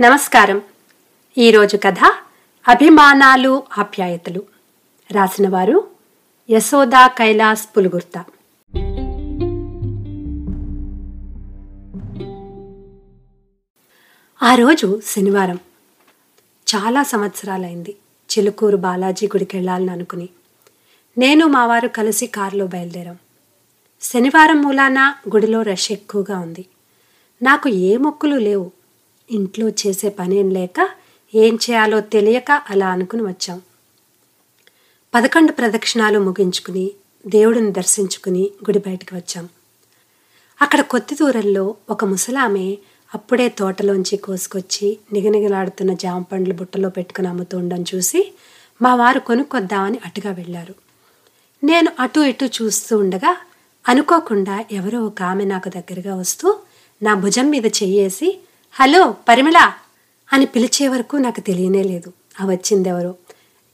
నమస్కారం. ఈరోజు కథ అభిమానాలు ఆప్యాయతలు. రాసినవారు యశోదా కైలాస్ పులుగుర్త. ఆ రోజు శనివారం. చాలా సంవత్సరాలైంది చిలుకూరు బాలాజీ గుడికి వెళ్ళాలని అనుకుని. నేను మా వారు కలిసి కారులో బయలుదేరాం. శనివారం మూలాన గుడిలో రష్ ఎక్కువగా ఉంది. నాకు ఏ మొక్కులు లేవు. ఇంట్లో చేసే పనేం లేక ఏం చేయాలో తెలియక అలా అనుకుని వచ్చాం. పదకొండు ప్రదక్షిణాలు ముగించుకుని దేవుడిని దర్శించుకుని గుడి బయటకు వచ్చాం. అక్కడ కొద్ది దూరంలో ఒక ముసలామె అప్పుడే తోటలోంచి కోసుకొచ్చి నిగనిగలాడుతున్న జామ పండ్లు బుట్టలో పెట్టుకుని అమ్ముతూ ఉండడం చూసి మా వారు కొనుక్కొద్దామని అటుగా వెళ్ళారు. నేను అటు ఇటు చూస్తూ ఉండగా అనుకోకుండా ఎవరో ఒక ఆమె నాకు దగ్గరగా వస్తూ నా భుజం మీద చెయ్యేసి హలో పరిమళ అని పిలిచే వరకు నాకు తెలియనే లేదు. ఆ వచ్చిందెవరో?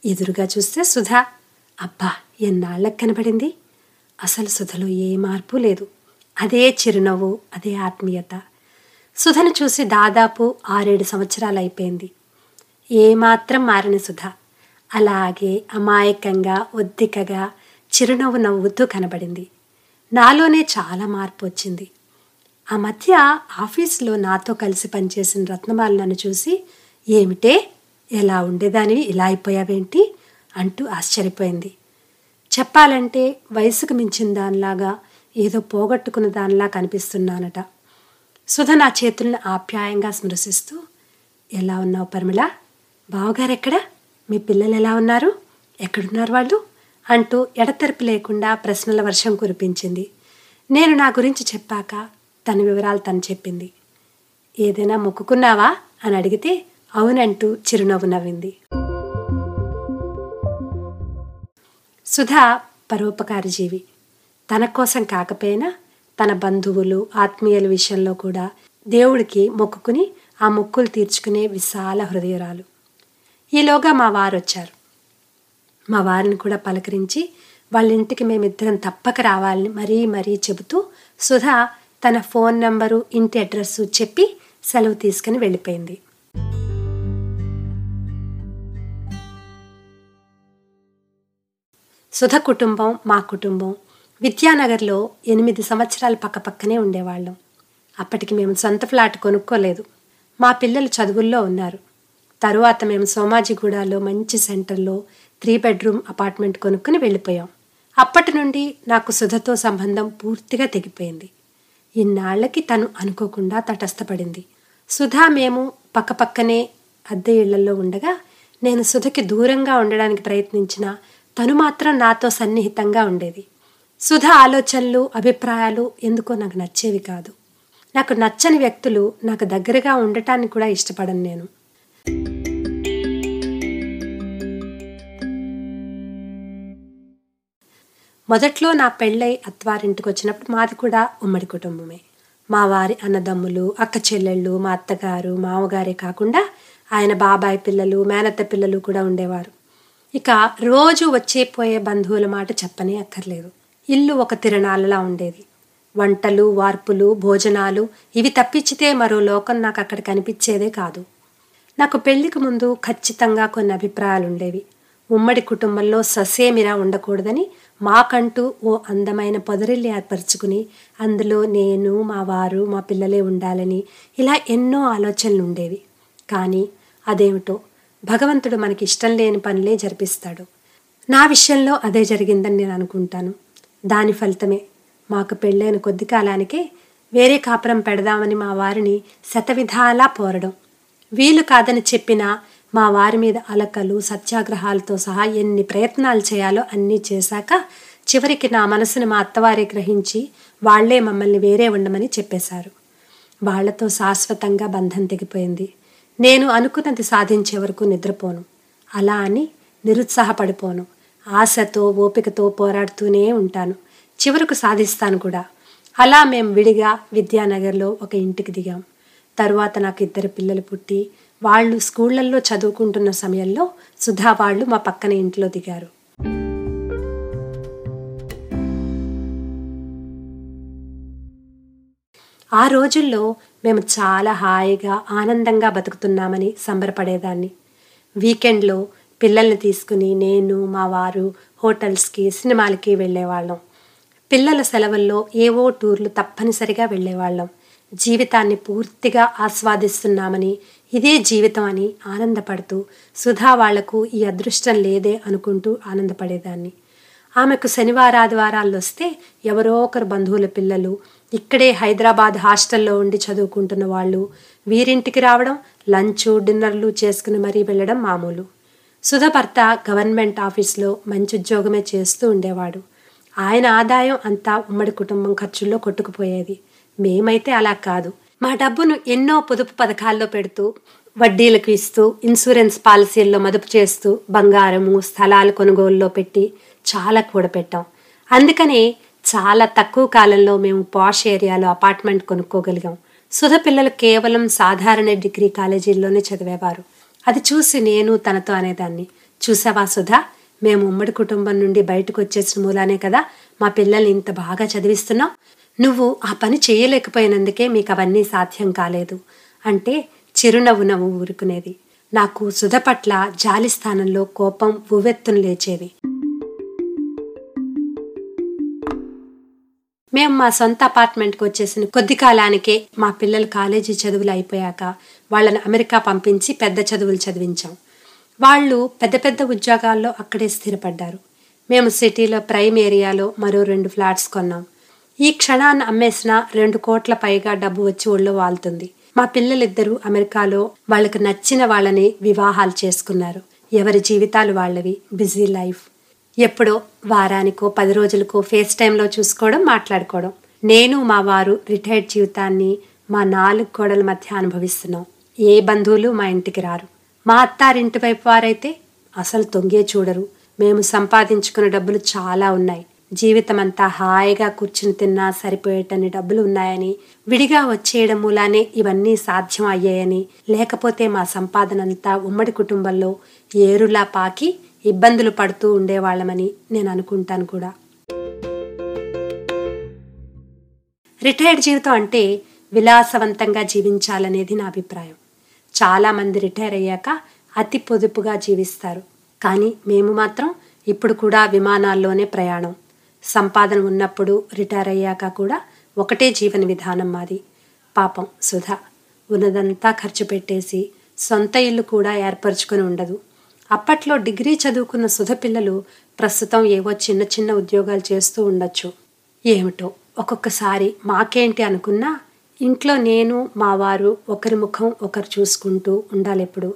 ఎదురుగా చూస్తే సుధా. అబ్బా ఎన్నాళ్ళకి కనబడింది? అసలు సుధలో ఏ మార్పు లేదు. అదే చిరునవ్వు అదే ఆత్మీయత. సుధను చూసి దాదాపు ఆరేడు సంవత్సరాలు అయిపోయింది. ఏమాత్రం మారని సుధ. అలాగే అమాయకంగా ఒద్దికగా చిరునవ్వు నవ్వుతూ కనబడింది. నాలోనే చాలా మార్పు వచ్చింది. ఆ మధ్య ఆఫీస్లో నాతో కలిసి పనిచేసిన రత్నమాల నన్ను చూసి ఏమిటే? ఎలా ఉండేదానివి? ఇలా అయిపోయావేంటి? అంటూ ఆశ్చర్యపోయింది. చెప్పాలంటే వయసుకు మించిన దానిలాగా ఏదో పోగొట్టుకున్న దానిలా కనిపిస్తున్నానట. సుధ నా చేతులను ఆప్యాయంగా స్మృశిస్తూ ఎలా ఉన్నావు పరిమళ? బావగారు ఎక్కడ? మీ పిల్లలు ఎలా ఉన్నారు? ఎక్కడున్నారు వాళ్ళు? అంటూ ఎడతెరపు లేకుండా ప్రశ్నల వర్షం కురిపించింది. నేను నా గురించి చెప్పాక తన వివరాలు తను చెప్పింది. ఏదైనా మొక్కుకున్నావా? అని అడిగితే అవునంటూ చిరునవ్వు నవ్వింది. సుధా పరోపకారి జీవి. తన కోసం కాకపోయినా తన బంధువులు ఆత్మీయుల విషయంలో కూడా దేవుడికి మొక్కుకుని ఆ మొక్కులు తీర్చుకునే విశాల హృదయరాలు. ఈలోగా మా వారు వచ్చారు. మా వారిని కూడా పలకరించి వాళ్ళ ఇంటికి మేమిద్దరం తప్పక రావాలని మరీ మరీ చెబుతూ సుధా తన ఫోన్ నంబరు ఇంటి అడ్రస్సు చెప్పి సెలవు తీసుకుని వెళ్ళిపోయింది. సుధ కుటుంబం మా కుటుంబం విద్యానగర్లో ఎనిమిది సంవత్సరాల పక్కపక్కనే ఉండేవాళ్ళం. అప్పటికి మేము సొంత ఫ్లాట్ కొనుక్కోలేదు. మా పిల్లలు చదువుల్లో ఉన్నారు. తరువాత మేము సోమాజిగూడలో మంచి సెంటర్లో త్రీ బెడ్రూమ్ అపార్ట్మెంట్ కొనుక్కుని వెళ్ళిపోయాం. అప్పటి నుండి నాకు సుధతో సంబంధం పూర్తిగా తెగిపోయింది. ఇన్నాళ్ళకి తను అనుకోకుండా తటస్థపడింది. సుధా మేము పక్కపక్కనే అద్దె ఇళ్ళలో ఉండగా నేను సుధకి దూరంగా ఉండడానికి ప్రయత్నించిన తను మాత్రం నాతో సన్నిహితంగా ఉండేది. సుధ ఆలోచనలు అభిప్రాయాలు ఎందుకో నాకు నచ్చేవి కాదు. నాకు నచ్చని వ్యక్తులు నాకు దగ్గరగా ఉండటానికి కూడా ఇష్టపడను నేను. మొదట్లో నా పెళ్ళై అత్వారింటికి వచ్చినప్పుడు మాది కూడా ఉమ్మడి కుటుంబమే. మా వారి అన్నదమ్ములు అక్క చెల్లెళ్ళు మా అత్తగారు మామగారే కాకుండా ఆయన బాబాయ్ పిల్లలు మేనత్త పిల్లలు కూడా ఉండేవారు. ఇక రోజు వచ్చే పోయే బంధువుల మాట చెప్పనే అక్కర్లేదు. ఇల్లు ఒక తిరణాలలా ఉండేది. వంటలు వార్పులు భోజనాలు ఇవి తప్పించితే మరో లోకం నాకు అక్కడ కనిపించేదే కాదు. నాకు పెళ్ళికి ముందు ఖచ్చితంగా కొన్ని అభిప్రాయాలు ఉండేవి ఉమ్మడి కుటుంబంలో ససేమిరా ఉండకూడదని మాకంటూ ఓ అందమైన పొదరిల్లు ఏర్పరచుకుని అందులో నేను మా వారు మా పిల్లలే ఉండాలని ఇలా ఎన్నో ఆలోచనలు ఉండేవి. కానీ అదేమిటో భగవంతుడు మనకి ఇష్టం లేని పనులే జరిపిస్తాడు. నా విషయంలో అదే జరిగిందని నేను అనుకుంటాను. దాని ఫలితమే మాకు పెళ్ళైన కొద్ది కాలానికే వేరే కాపురం పెడదామని మా వారిని శతవిధాలా పోరడం. వీలు కాదని చెప్పినా మా వారి మీద అలకలు సత్యాగ్రహాలతో సహా ఎన్ని ప్రయత్నాలు చేయాలో అన్నీ చేశాక చివరికి నా మనసుని మా అత్తవారే గ్రహించి వాళ్ళే మమ్మల్ని వేరే ఉండమని చెప్పేశారు. వాళ్ళతో శాశ్వతంగా బంధం తెగిపోయింది. నేను అనుకున్నది సాధించే వరకు నిద్రపోను. అలా అని నిరుత్సాహపడిపోను. ఆశతో ఓపికతో పోరాడుతూనే ఉంటాను. చివరకు సాధిస్తాను కూడా. అలా మేము విడిగా విద్యానగర్లో ఒక ఇంటికి దిగాం. తరువాత నాకు ఇద్దరు పిల్లలు పుట్టి వాళ్ళు స్కూళ్ళల్లో చదువుకుంటున్న సమయంలో సుధా వాళ్ళు మా పక్కన ఇంట్లో దిగారు. ఆ రోజుల్లో మేము చాలా హాయిగా ఆనందంగా బతుకుతున్నామని సంబరపడేదాన్ని. వీకెండ్లో పిల్లల్ని తీసుకుని నేను మా వారు హోటల్స్కి సినిమాలకి వెళ్ళేవాళ్ళం. పిల్లల సెలవుల్లో ఏవో టూర్లు తప్పనిసరిగా వెళ్ళేవాళ్ళం. జీవితాన్ని పూర్తిగా ఆస్వాదిస్తున్నామని ఇదే జీవితం అని ఆనందపడుతూ సుధా వాళ్ళకు ఈ అదృష్టం లేదే అనుకుంటూ ఆనందపడేదాన్ని. ఆమెకు శనివారాదివారాల్లో వస్తే ఎవరో ఒకరు బంధువుల పిల్లలు ఇక్కడే హైదరాబాద్ హాస్టల్లో ఉండి చదువుకుంటున్న వాళ్ళు వీరింటికి రావడం లంచ్ డిన్నర్లు చేసుకుని మరీ వెళ్ళడం మామూలు. సుధ భర్త గవర్నమెంట్ ఆఫీస్లో మంచి ఉద్యోగమే చేస్తూ ఉండేవాడు. ఆయన ఆదాయం అంతా ఉమ్మడి కుటుంబం ఖర్చుల్లో కొట్టుకుపోయేది. మేమైతే అలా కాదు. మా డబ్బును ఎన్నో పొదుపు పథకాల్లో పెడుతూ వడ్డీలకు ఇస్తూ ఇన్సూరెన్స్ పాలసీల్లో మదుపు చేస్తూ బంగారము స్థలాలు కొనుగోలులో పెట్టి చాలా కూడపెట్టాం అందుకనే చాలా తక్కువ కాలంలో మేము పాష్ ఏరియాలో అపార్ట్మెంట్ కొనుక్కోగలిగాం. సుధ పిల్లలు కేవలం సాధారణ డిగ్రీ కాలేజీల్లోనే చదివేవారు. అది చూసి నేను తనతో అనేదాన్ని. చూసావా సుధా? మేము ఉమ్మడి కుటుంబం నుండి బయటకు వచ్చేసిన మూలానే కదా. మా పిల్లల్ని ఇంత బాగా చదివిస్తున్నాం నువ్వు ఆ పని చేయలేకపోయినందుకే మీకు అవన్నీ సాధ్యం కాలేదు. అంటే చిరునవ్వు నవ్వు ఊరుకునేది. నాకు సుధ పట్ల జాలి స్థానంలో కోపం ఉవ్వెత్తును లేచేది. మేము మా సొంత అపార్ట్మెంట్కి వచ్చేసిన కొద్ది కాలానికే మా పిల్లలు కాలేజీ చదువులు అయిపోయాక వాళ్ళని అమెరికా పంపించి పెద్ద చదువులు చదివించాం. వాళ్ళు పెద్ద పెద్ద ఉద్యోగాల్లో అక్కడే స్థిరపడ్డారు. మేము సిటీలో ప్రైమ్ ఏరియాలో మరో రెండు ఫ్లాట్స్ కొన్నాం. ఈ క్షణాన్ని అమ్మేసిన రెండు కోట్ల పైగా డబ్బు వచ్చి ఒళ్ళో వాళ్తుంది. మా పిల్లలిద్దరూ అమెరికాలో వాళ్ళకు నచ్చిన వాళ్ళని వివాహాలు చేసుకున్నారు. ఎవరి జీవితాలు వాళ్ళవి? Busy life. ఎప్పుడో వారానికో పది రోజులకో ఫేస్ టైంలో చూసుకోవడం మాట్లాడుకోవడం. నేను మా వారు రిటైర్డ్ జీవితాన్ని మా నాలుగు గోడల మధ్య అనుభవిస్తున్నాం. ఏ బంధువులు మా ఇంటికి రారు. మా అత్తారింటి వైపు వారైతే అసలు తొంగే చూడరు. మేము సంపాదించుకున్న డబ్బులు చాలా ఉన్నాయి. జీవితం అంతా హాయిగా కూర్చుని తిన్నా సరిపోయేటన్ని డబ్బులు ఉన్నాయని విడిగా వచ్చేయడం మూలానే ఇవన్నీ సాధ్యం అయ్యాయని లేకపోతే మా సంపాదన అంతా ఉమ్మడి కుటుంబంలో ఏరులా పాకి ఇబ్బందులు పడుతూ ఉండేవాళ్ళమని నేను అనుకుంటాను కూడా. రిటైర్డ్ జీవితం అంటే విలాసవంతంగా జీవించాలనేది నా అభిప్రాయం. చాలామంది రిటైర్ అయ్యాక అతి పొదుపుగా జీవిస్తారు. కానీ మేము మాత్రం ఇప్పుడు కూడా విమానాల్లోనే ప్రయాణం. సంపాదన ఉన్నప్పుడు రిటైర్ అయ్యాక కూడా ఒకటే జీవన విధానం మాది. పాపం సుధా. ఉన్నదంతా ఖర్చు పెట్టేసి సొంత ఇల్లు కూడా ఏర్పరచుకొని ఉండదు. అప్పట్లో డిగ్రీ చదువుకున్న సుధ పిల్లలు ప్రస్తుతం ఏవో చిన్న చిన్న ఉద్యోగాలు చేస్తూ ఉండొచ్చు. ఏమిటో ఒక్కొక్కసారి మాకేంటి అనుకున్నా ఇంట్లో నేను మా వారు ఒకరి ముఖం ఒకరు చూసుకుంటూ ఉండాలి ఎప్పుడు.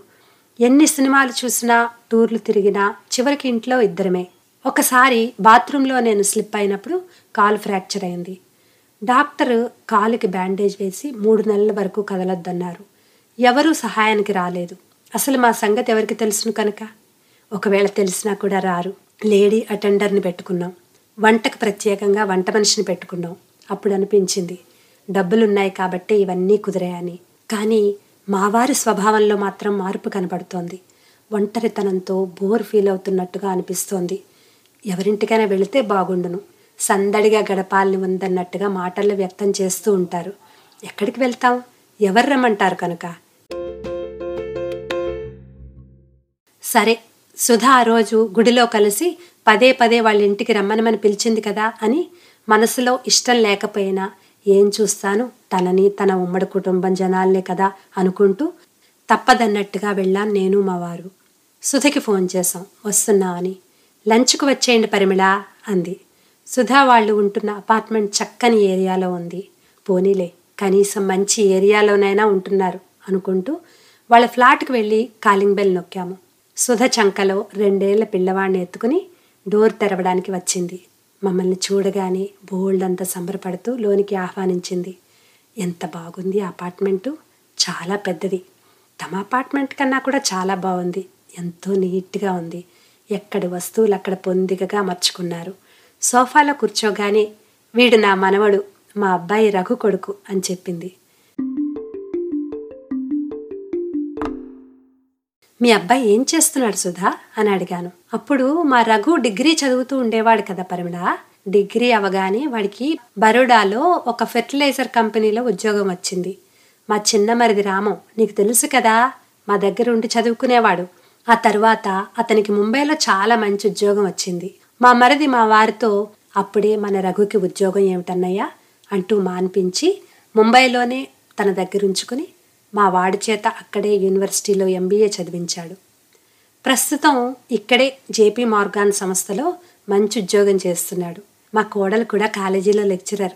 ఎన్ని సినిమాలు చూసినా టూర్లు తిరిగినా చివరికి ఇంట్లో ఇద్దరమే. ఒకసారి బాత్రూంలో నేను స్లిప్ అయినప్పుడు కాలు ఫ్రాక్చర్ అయింది. డాక్టర్ కాలుకి బ్యాండేజ్ వేసి మూడు నెలల వరకు కదలొద్దన్నారు. ఎవరూ సహాయానికి రాలేదు. అసలు మా సంగతి ఎవరికి తెలుసును కనుక? ఒకవేళ తెలిసినా కూడా రారు. లేడీ అటెండర్ని పెట్టుకున్నాం. వంటకు ప్రత్యేకంగా వంట మనిషిని పెట్టుకున్నాం. అప్పుడు అనిపించింది డబ్బులున్నాయి కాబట్టి ఇవన్నీ కుదిరాయని. కానీ మావారి స్వభావంలో మాత్రం మార్పు కనబడుతోంది. ఒంటరితనంతో బోర్ ఫీల్ అవుతున్నట్టుగా అనిపిస్తోంది. ఎవరింటికైనా వెళితే బాగుండును. సందడిగా గడపాలని ఉందన్నట్టుగా మాటల్లో వ్యక్తం చేస్తూ ఉంటారు. ఎక్కడికి వెళ్తాం? ఎవరు రమ్మంటారు కనుక? సరే సుధా ఆ రోజు గుడిలో కలిసి పదే పదే వాళ్ళ ఇంటికి రమ్మనమని పిలిచింది కదా అని మనసులో ఇష్టం లేకపోయినా ఏం చూస్తాను? తనని తన ఉమ్మడి కుటుంబం జనాలనే కదా అనుకుంటూ తప్పదన్నట్టుగా వెళ్ళాను నేను మా వారు. సుధకి ఫోన్ చేశాం. వస్తున్నామని లంచ్కు వచ్చేయండి పరిమిళ అంది. సుధా వాళ్ళు ఉంటున్న అపార్ట్మెంట్ చక్కని ఏరియాలో ఉంది. పోనీలే కనీసం మంచి ఏరియాలోనైనా ఉంటున్నారు అనుకుంటూ వాళ్ళ ఫ్లాట్కి వెళ్ళి కాలింగ్ బెల్ నొక్కాము. సుధ చంకలో రెండేళ్ళ పిల్లవాడిని ఎత్తుకుని డోర్ తెరవడానికి వచ్చింది. మమ్మల్ని చూడగానే బోల్డ్ అంతా సంబరపడుతూ లోనికి ఆహ్వానించింది. ఎంత బాగుంది అపార్ట్మెంటు. చాలా పెద్దది. తమ అపార్ట్మెంట్ కన్నా కూడా చాలా బాగుంది. ఎంతో నీట్గా ఉంది. ఎక్కడి వస్తువులు అక్కడ పొందికగా మర్చుకున్నారు సోఫాలో కూర్చోగానే వీడు నా మనవడు మా అబ్బాయి రఘు కొడుకు అని చెప్పింది. మీ అబ్బాయి ఏం చేస్తున్నాడు సుధా? అని అడిగాను. అప్పుడు మా రఘు డిగ్రీ చదువుతూ ఉండేవాడు కదా పరిమళ. డిగ్రీ అవగానే వాడికి బరోడాలో ఒక ఫెర్టిలైజర్ కంపెనీలో ఉద్యోగం వచ్చింది. మా చిన్న మరిది రామం నీకు తెలుసు కదా మా దగ్గర ఉండి చదువుకునేవాడు. ఆ తర్వాత అతనికి ముంబైలో చాలా మంచి ఉద్యోగం వచ్చింది. మా మరిది మా వారితో అప్పుడే మన రఘుకి ఉద్యోగం ఏమిటన్నయ్యా? అంటూ మాన్పించి ముంబైలోనే తన దగ్గరుంచుకుని మా వాడి చేత అక్కడే యూనివర్సిటీలో ఎంబీఏ చదివించాడు. ప్రస్తుతం ఇక్కడే జేపీ మార్గాన్ సంస్థలో మంచి ఉద్యోగం చేస్తున్నాడు. మా కోడలు కూడా కాలేజీలో లెక్చరర్.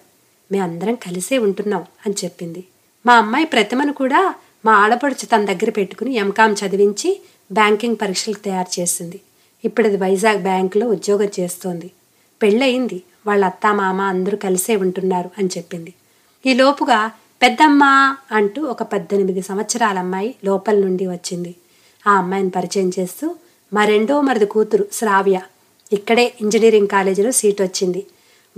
మేమందరం కలిసే ఉంటున్నాం అని చెప్పింది. మా అమ్మాయి ప్రతిమను కూడా మా ఆడపడుచు తన దగ్గర పెట్టుకుని ఎంకామ్ చదివించి బ్యాంకింగ్ పరీక్షలు తయారు చేసింది. ఇప్పుడు అది వైజాగ్ బ్యాంకులో ఉద్యోగం చేస్తోంది. పెళ్ళయింది. వాళ్ళ అత్త మామ అందరూ కలిసే ఉంటున్నారు అని చెప్పింది. ఈ లోపుగా పెద్దమ్మ అంటూ ఒక పద్దెనిమిది సంవత్సరాల అమ్మాయి లోపల నుండి వచ్చింది. ఆ అమ్మాయిని పరిచయం చేస్తూ మా రెండో మరిది కూతురు శ్రావ్య ఇక్కడే ఇంజనీరింగ్ కాలేజీలో సీట్ వచ్చింది.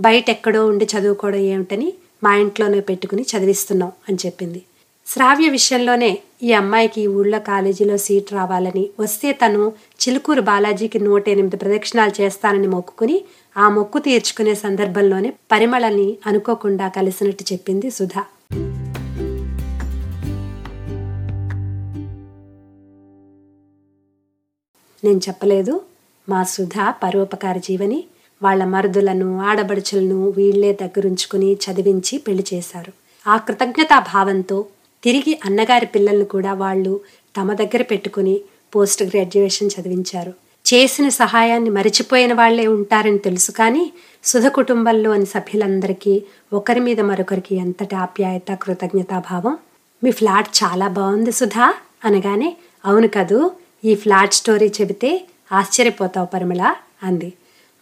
బయట ఎక్కడో ఉండి చదువుకోవడం ఏమిటని మా ఇంట్లోనే పెట్టుకుని చదివిస్తున్నాం అని చెప్పింది. శ్రావ్య విషయంలోనే ఈ అమ్మాయికి ఈ ఊళ్ళో కాలేజీలో సీట్ రావాలని వస్తే తను చిలుకూరు బాలాజీకి నూట ఎనిమిది ప్రదక్షిణాలు చేస్తానని మొక్కుకుని ఆ మొక్కు తీర్చుకునే సందర్భంలోనే పరిమళని అనుకోకుండా కలిసినట్టు చెప్పింది సుధా. నేను చెప్పలేదు. మా సుధ పరోపకార జీవని వాళ్ళ మరుదులను ఆడబడుచులను వీళ్ళే దగ్గరుంచుకుని చదివించి పెళ్ళి చేశారు. ఆ కృతజ్ఞతా భావంతో తిరిగి అన్నగారి పిల్లల్ని కూడా వాళ్ళు తమ దగ్గర పెట్టుకుని పోస్ట్ గ్రాడ్యుయేషన్ చదివించారు. చేసిన సహాయాన్ని మరిచిపోయిన వాళ్ళే ఉంటారని తెలుసు కానీ సుధ కుటుంబంలోని సభ్యులందరికీ ఒకరి మీద మరొకరికి ఎంతటి ఆప్యాయత కృతజ్ఞతాభావం? మీ ఫ్లాట్ చాలా బాగుంది సుధా అనగానే అవును కదూ ఈ ఫ్లాట్ స్టోరీ చెబితే ఆశ్చర్యపోతావు పరిమళ అంది.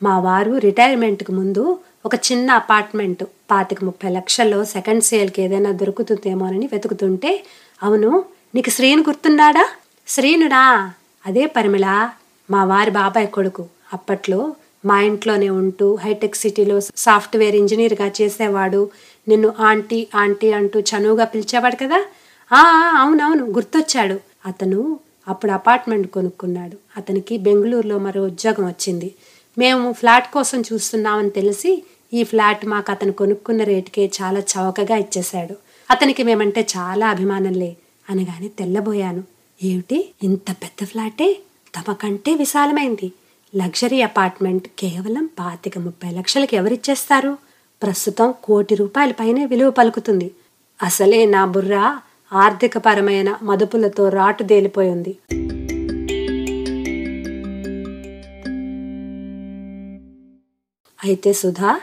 మా వారు రిటైర్మెంట్కి ముందు ఒక చిన్న అపార్ట్మెంట్ పాతిక ముప్పై లక్షల్లో సెకండ్ సేల్కి ఏదైనా దొరుకుతుందేమోనని వెతుకుతుంటే అవును నీకు శ్రీను గుర్తున్నాడా? శ్రీనుడా? అదే పరిమళ మా వారి బాబాయ్ కొడుకు. అప్పట్లో మా ఇంట్లోనే ఉంటూ హైటెక్ సిటీలో సాఫ్ట్వేర్ ఇంజనీర్గా చేసేవాడు. నిన్ను ఆంటీ ఆంటీ అంటూ చనువుగా పిలిచేవాడు కదా? ఆ అవునవును గుర్తొచ్చాడు. అతను అప్పుడు అపార్ట్మెంట్ కొనుక్కున్నాడు. అతనికి బెంగళూరులో మరో ఉద్యోగం వచ్చింది. మేము ఫ్లాట్ కోసం చూస్తున్నామని తెలిసి ఈ ఫ్లాట్ మాకు అతను కొనుక్కున్న రేటుకే చాలా చౌకగా ఇచ్చేశాడు. అతనికి మేమంటే చాలా అభిమానంలే అనగానే తెల్లబోయాను. ఏమిటి? ఇంత పెద్ద ఫ్లాటే? తమకంటే విశాలమైంది. లగ్జరీ అపార్ట్మెంట్ కేవలం పాతిక ముప్పై లక్షలకి ఎవరిచ్చేస్తారు? ప్రస్తుతం కోటి రూపాయల పైనే విలువ పలుకుతుంది. అసలే నా బుర్ర ఆర్థికపరమైన మదుపులతో రాటుదేలిపోయింది అయితే సుధా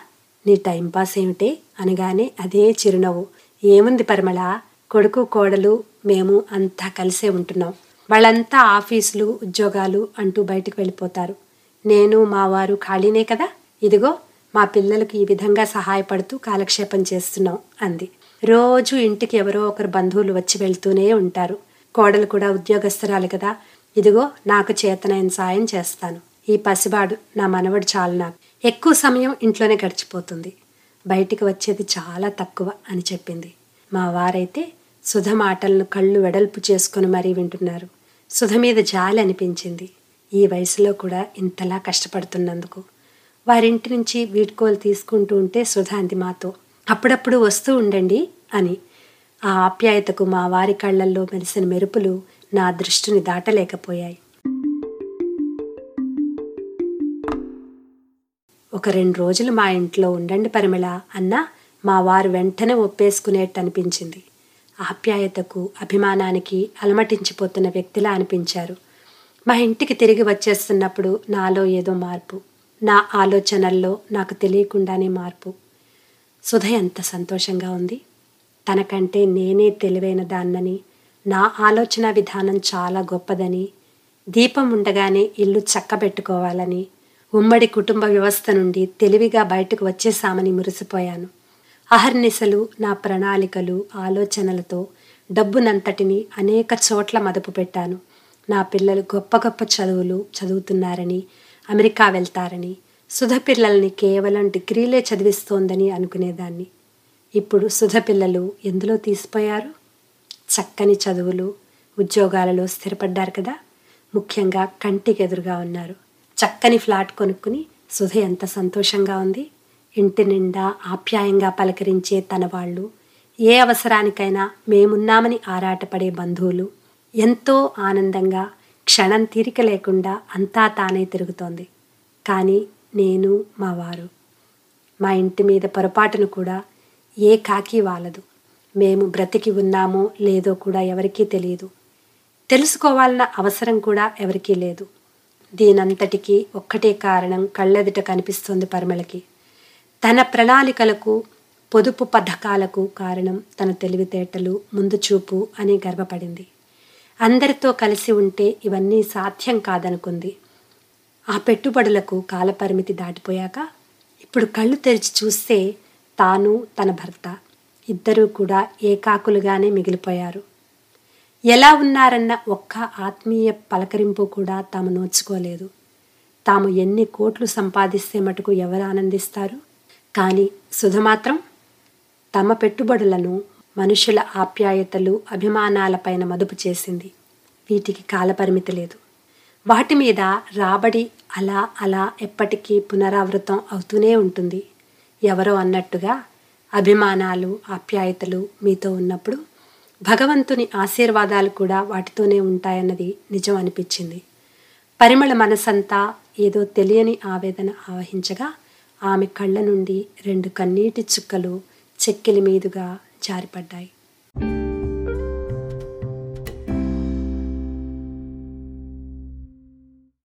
నీ టైంపాస్ ఏమిటి? అనగానే అదే చిరునవ్వు. ఏముంది పరిమళ? కొడుకు కోడలు మేము అంతా కలిసే ఉంటున్నాం. వాళ్ళంతా ఆఫీసులు ఉద్యోగాలు అంటూ బయటకు వెళ్ళిపోతారు. నేను మా వారు ఖాళీనే కదా? ఇదిగో మా పిల్లలకు ఈ విధంగా సహాయపడుతూ కాలక్షేపం చేస్తున్నాం అంది. రోజు ఇంటికి ఎవరో ఒకరు బంధువులు వచ్చి వెళ్తూనే ఉంటారు. కోడలు కూడా ఉద్యోగస్తురాలు కదా. ఇదిగో నాకు చేతనైన సాయం చేస్తాను. ఈ పసివాడు నా మనవడు చాలు నాకు. ఎక్కువ సమయం ఇంట్లోనే గడిచిపోతుంది. బయటికి వచ్చేది చాలా తక్కువ అని చెప్పింది. మా వారైతే సుధ మాటలను కళ్ళు వెడల్పు చేసుకుని మరీ వింటున్నారు. సుధ మీద జాలి అనిపించింది. ఈ వయసులో కూడా ఇంతలా కష్టపడుతున్నందుకు. వారింటి నుంచి వీడ్కోలు తీసుకుంటూ ఉంటే సుధాంతి మాతో అప్పుడప్పుడు వస్తూ ఉండండి అని. ఆ ఆప్యాయతకు మా వారి కళ్ళల్లో మెరిసిన మెరుపులు నా దృష్టిని దాటలేకపోయాయి. ఒక రెండు రోజులు మా ఇంట్లో ఉండండి పరిమళ అన్న మా వారు వెంటనే ఒప్పేసుకునేట్టు అనిపించింది. ఆప్యాయతకు అభిమానానికి అలమటించిపోతున్న వ్యక్తిలా అనిపించారు. మా ఇంటికి తిరిగి వచ్చేస్తున్నప్పుడు నాలో ఏదో మార్పు. నా ఆలోచనల్లో నాకు తెలియకుండానే మార్పు. సుధ ఎంత సంతోషంగా ఉంది. తనకంటే నేనే తెలివైన దాన్నని నా ఆలోచన విధానం చాలా గొప్పదని దీపం ఉండగానే ఇల్లు చక్కబెట్టుకోవాలని ఉమ్మడి కుటుంబ వ్యవస్థ నుండి తెలివిగా బయటకు వచ్చేసామని మురిసిపోయాను. అహర్నిశలు నా ప్రణాళికలు ఆలోచనలతో డబ్బునంతటిని అనేక చోట్ల మదుపు పెట్టాను నా పిల్లలు గొప్ప గొప్ప చదువులు చదువుతున్నారని అమెరికా వెళ్తారని సుధ పిల్లల్ని కేవలం డిగ్రీలే చదివిస్తోందని అనుకునేదాన్ని. ఇప్పుడు సుధ పిల్లలు ఎందులో తీసిపోయారు? చక్కని చదువులు ఉద్యోగాలలో స్థిరపడ్డారు కదా. ముఖ్యంగా కంటికి ఎదురుగా ఉన్నారు. చక్కని ఫ్లాట్ కొనుక్కుని సుధ ఎంత సంతోషంగా ఉంది. ఇంటి నిండా ఆప్యాయంగా పలకరించే తన వాళ్ళు ఏ అవసరానికైనా మేమున్నామని ఆరాటపడే బంధువులు ఎంతో ఆనందంగా క్షణం తీరిక లేకుండా అంతా తానే తిరుగుతోంది. కానీ నేను మా వారు. మా ఇంటి మీద పొరపాటును కూడా ఏ కాకి వాలదు. మేము బ్రతికి ఉన్నామో లేదో కూడా ఎవరికీ తెలియదు. తెలుసుకోవాలన్న అవసరం కూడా ఎవరికీ లేదు. దీనంతటికీ ఒక్కటే కారణం కళ్ళెదుట కనిపిస్తుంది పరిమళకి. తన ప్రణాళికలకు పొదుపు పథకాలకు కారణం తన తెలివితేటలు ముందు చూపు అని గర్వపడింది. అందరితో కలిసి ఉంటే ఇవన్నీ సాధ్యం కాదనుకుంది. ఆ పెట్టుబడులకు కాలపరిమితి దాటిపోయాక ఇప్పుడు కళ్ళు తెరిచి చూస్తే తాను తన భర్త ఇద్దరూ కూడా ఏకాకులుగానే మిగిలిపోయారు. ఎలా ఉన్నారన్న ఒక్క ఆత్మీయ పలకరింపు కూడా తాము నోచుకోలేదు. తాము ఎన్ని కోట్లు సంపాదిస్తే మటుకు ఎవరు ఆనందిస్తారు? కానీ సుధ మాత్రం తమ పెట్టుబడులను మనుషుల ఆప్యాయతలు అభిమానాలపైన మదుపు చేసింది. వీటికి కాలపరిమితి లేదు. వాటి మీద రాబడి అలా అలా ఎప్పటికీ పునరావృతం అవుతూనే ఉంటుంది. ఎవరో అన్నట్టుగా అభిమానాలు ఆప్యాయతలు మీతో ఉన్నప్పుడు భగవంతుని ఆశీర్వాదాలు కూడా వాటితోనే ఉంటాయన్నది నిజం అనిపించింది. పరిమళ మనసంతా ఏదో తెలియని ఆవేదన ఆవహించగా ఆమె కళ్ళ నుండి రెండు కన్నీటి చుక్కలు చెక్కిలి మీదుగా జారిపడ్డాయి